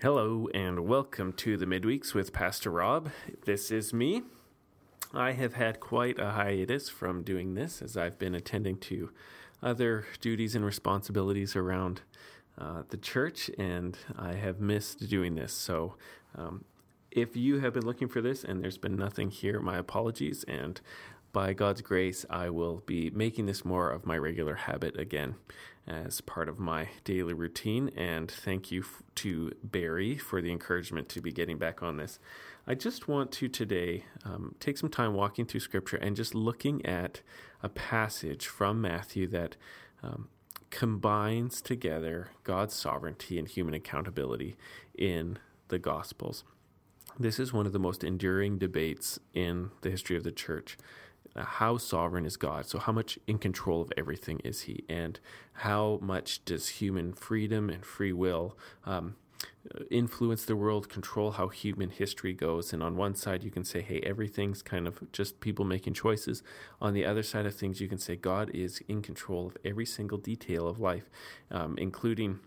Hello, and welcome to the Midweeks with Pastor Rob. This is me. I have had quite a hiatus from doing this as I've been attending to other duties and responsibilities around uh, the church, and I have missed doing this. So, um, if you have been looking for this and there's been nothing here, my apologies. And by God's grace, I will be making this more of my regular habit again as part of my daily routine. And thank you f- to Barry for the encouragement to be getting back on this. I just want to today um, take some time walking through Scripture and just looking at a passage from Matthew that um, combines together God's sovereignty and human accountability in the Gospels. This is one of the most enduring debates in the history of the church. Uh, how sovereign is God? So, how much in control of everything is He? And how much does human freedom and free will um, influence the world, control how human history goes? And on one side, you can say, hey, everything's kind of just people making choices. On the other side of things, you can say God is in control of every single detail of life, um, including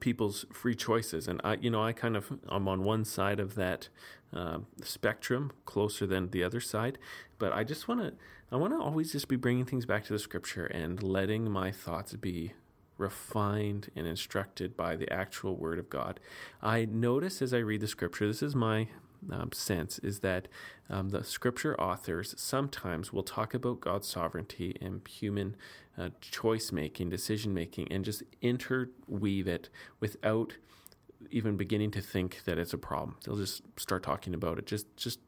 people's free choices. And I, you know, I kind of I'm on one side of that uh, spectrum, closer than the other side. But I just want to I want to always just be bringing things back to the scripture and letting my thoughts be refined and instructed by the actual word of God. I notice as I read the scripture, this is my um, sense is that um, the scripture authors sometimes will talk about God's sovereignty and human uh, choice making, decision making, and just interweave it without even beginning to think that it's a problem. They'll just start talking about it. Just just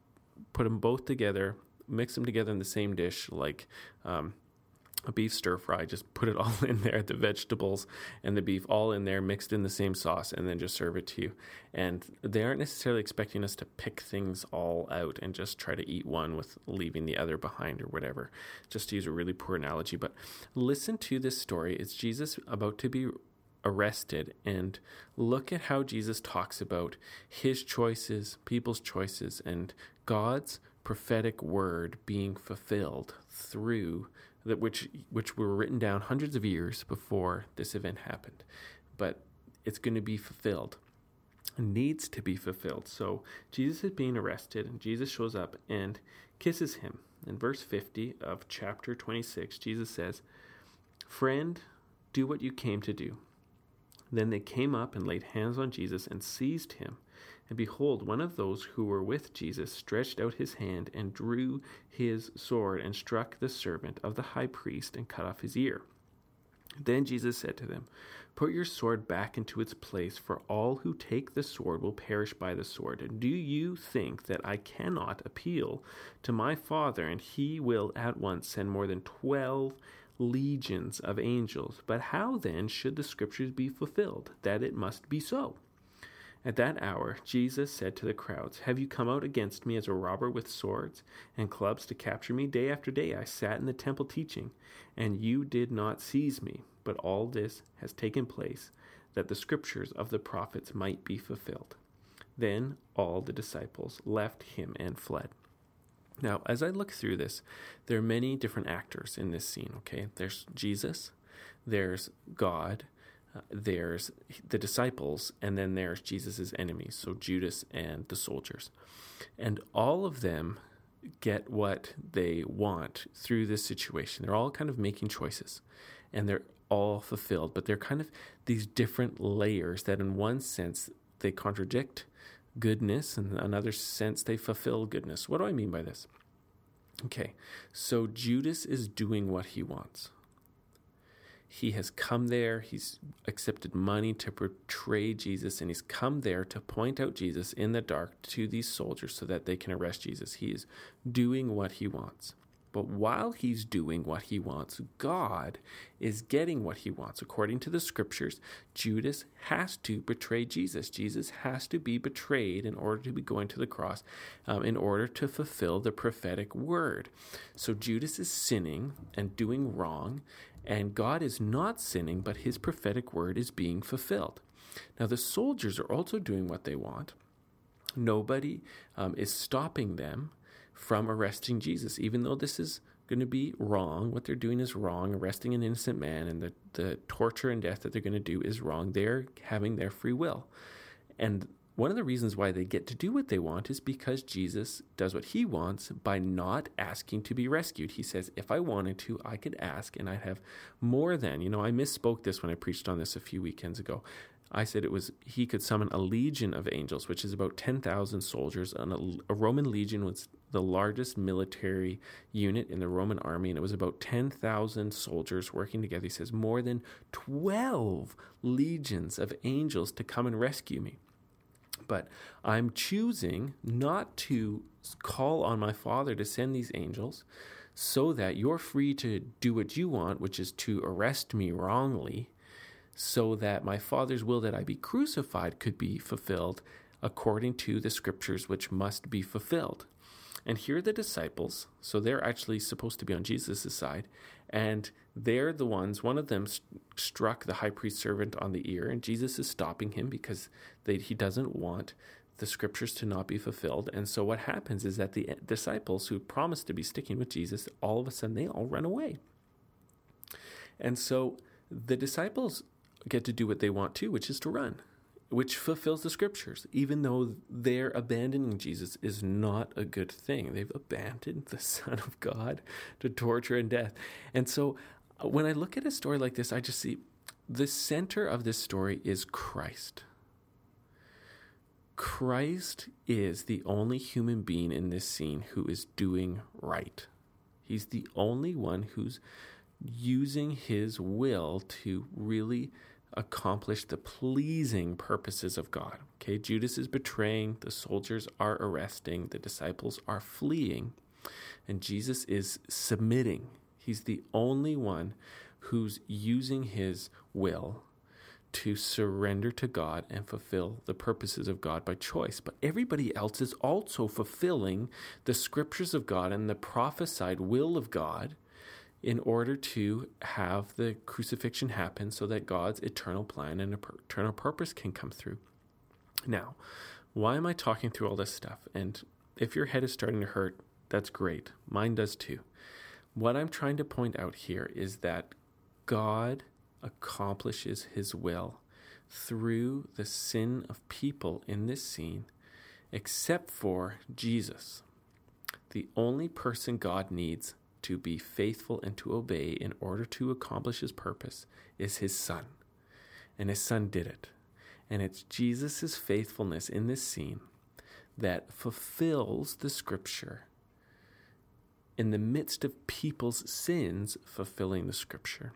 put them both together, mix them together in the same dish, like. Um, a beef stir fry, just put it all in there, the vegetables and the beef all in there, mixed in the same sauce, and then just serve it to you. And they aren't necessarily expecting us to pick things all out and just try to eat one with leaving the other behind or whatever, just to use a really poor analogy. But listen to this story. It's Jesus about to be arrested and look at how Jesus talks about his choices, people's choices, and God's prophetic word being fulfilled through that which which were written down hundreds of years before this event happened, but it's going to be fulfilled. Needs to be fulfilled. So Jesus is being arrested, and Jesus shows up and kisses him. In verse 50 of chapter 26, Jesus says, Friend, do what you came to do. Then they came up and laid hands on Jesus and seized him. And behold, one of those who were with Jesus stretched out his hand and drew his sword and struck the servant of the high priest and cut off his ear. Then Jesus said to them, Put your sword back into its place, for all who take the sword will perish by the sword. And do you think that I cannot appeal to my Father, and he will at once send more than twelve legions of angels? But how then should the scriptures be fulfilled, that it must be so? At that hour, Jesus said to the crowds, Have you come out against me as a robber with swords and clubs to capture me? Day after day I sat in the temple teaching, and you did not seize me. But all this has taken place that the scriptures of the prophets might be fulfilled. Then all the disciples left him and fled. Now, as I look through this, there are many different actors in this scene, okay? There's Jesus, there's God, there's the disciples, and then there's Jesus' enemies, so Judas and the soldiers. And all of them get what they want through this situation. They're all kind of making choices, and they're all fulfilled, but they're kind of these different layers that, in one sense, they contradict goodness, and in another sense, they fulfill goodness. What do I mean by this? Okay, so Judas is doing what he wants. He has come there, he's accepted money to portray Jesus, and he's come there to point out Jesus in the dark to these soldiers so that they can arrest Jesus. He is doing what he wants. But while he's doing what he wants, God is getting what he wants. According to the scriptures, Judas has to betray Jesus. Jesus has to be betrayed in order to be going to the cross, um, in order to fulfill the prophetic word. So Judas is sinning and doing wrong, and God is not sinning, but his prophetic word is being fulfilled. Now, the soldiers are also doing what they want. Nobody um, is stopping them from arresting Jesus, even though this is going to be wrong. What they're doing is wrong. Arresting an innocent man and the, the torture and death that they're going to do is wrong. They're having their free will. And one of the reasons why they get to do what they want is because Jesus does what he wants by not asking to be rescued. He says, If I wanted to, I could ask and I'd have more than. You know, I misspoke this when I preached on this a few weekends ago. I said it was he could summon a legion of angels, which is about 10,000 soldiers. And a, a, Roman legion was the largest military unit in the Roman army, and it was about 10,000 soldiers working together. He says more than 12 legions of angels to come and rescue me. But I'm choosing not to call on my Father to send these angels so that you're free to do what you want, which is to arrest me wrongly, so that my Father's will that I be crucified could be fulfilled according to the scriptures which must be fulfilled. And here are the disciples, so they're actually supposed to be on Jesus' side, and they're the ones, one of them st- struck the high priest servant on the ear, and Jesus is stopping him because they, he doesn't want the scriptures to not be fulfilled. And so what happens is that the eh, disciples who promised to be sticking with Jesus, all of a sudden they all run away. And so the disciples get to do what they want to, which is to run which fulfills the scriptures, even though their abandoning Jesus is not a good thing. They've abandoned the Son of God to torture and death. And so uh, when I look at a story like this, I just see the center of this story is Christ. Christ is the only human being in this scene who is doing right. He's the only one who's using his will to really accomplish the pleasing purposes of God. Okay, Judas is betraying, the soldiers are arresting, the disciples are fleeing, and Jesus is submitting. He's the only one who's using his will to surrender to God and fulfill the purposes of God by choice. But everybody else is also fulfilling the scriptures of God and the prophesied will of God in order to have the crucifixion happen so that God's eternal plan and eternal purpose can come through. Now, why am I talking through all this stuff? And if your head is starting to hurt, that's great. Mine does too. What I'm trying to point out here is that God accomplishes his will through the sin of people in this scene, except for Jesus. The only person God needs to be faithful and to obey in order to accomplish his purpose is his son. And his son did it. And it's Jesus' faithfulness in this scene that fulfills the scripture in the midst of people's sins, fulfilling the scripture,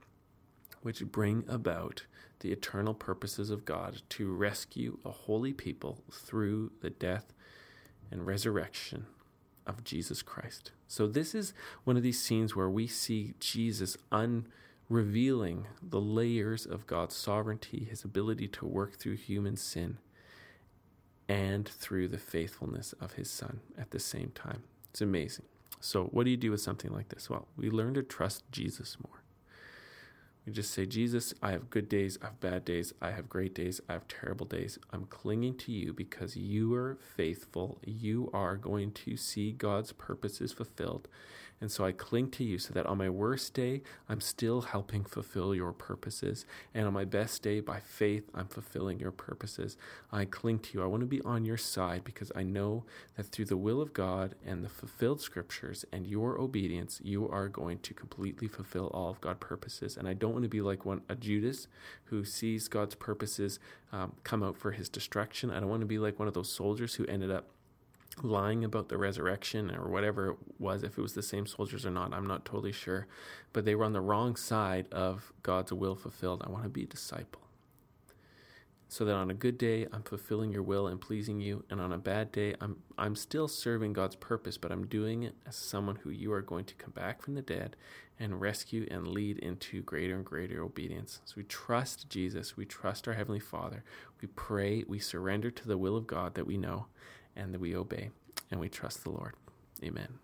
which bring about the eternal purposes of God to rescue a holy people through the death and resurrection of Jesus Christ. So, this is one of these scenes where we see Jesus unrevealing the layers of God's sovereignty, his ability to work through human sin, and through the faithfulness of his Son at the same time. It's amazing. So, what do you do with something like this? Well, we learn to trust Jesus more. We just say, Jesus, I have good days, I have bad days, I have great days, I have terrible days. I'm clinging to you because you are faithful. You are going to see God's purposes fulfilled. And so I cling to you so that on my worst day, I'm still helping fulfill your purposes. And on my best day, by faith, I'm fulfilling your purposes. I cling to you. I want to be on your side because I know that through the will of God and the fulfilled scriptures and your obedience, you are going to completely fulfill all of God's purposes. And I don't want to be like one a Judas who sees God's purposes um, come out for his destruction. I don't want to be like one of those soldiers who ended up lying about the resurrection or whatever it was, if it was the same soldiers or not, I'm not totally sure. But they were on the wrong side of God's will fulfilled. I want to be a disciple. So that on a good day, I'm fulfilling your will and pleasing you, and on a bad day, I'm I'm still serving God's purpose, but I'm doing it as someone who you are going to come back from the dead and rescue and lead into greater and greater obedience. So we trust Jesus, we trust our Heavenly Father, we pray, we surrender to the will of God that we know, and that we obey and we trust the Lord. Amen.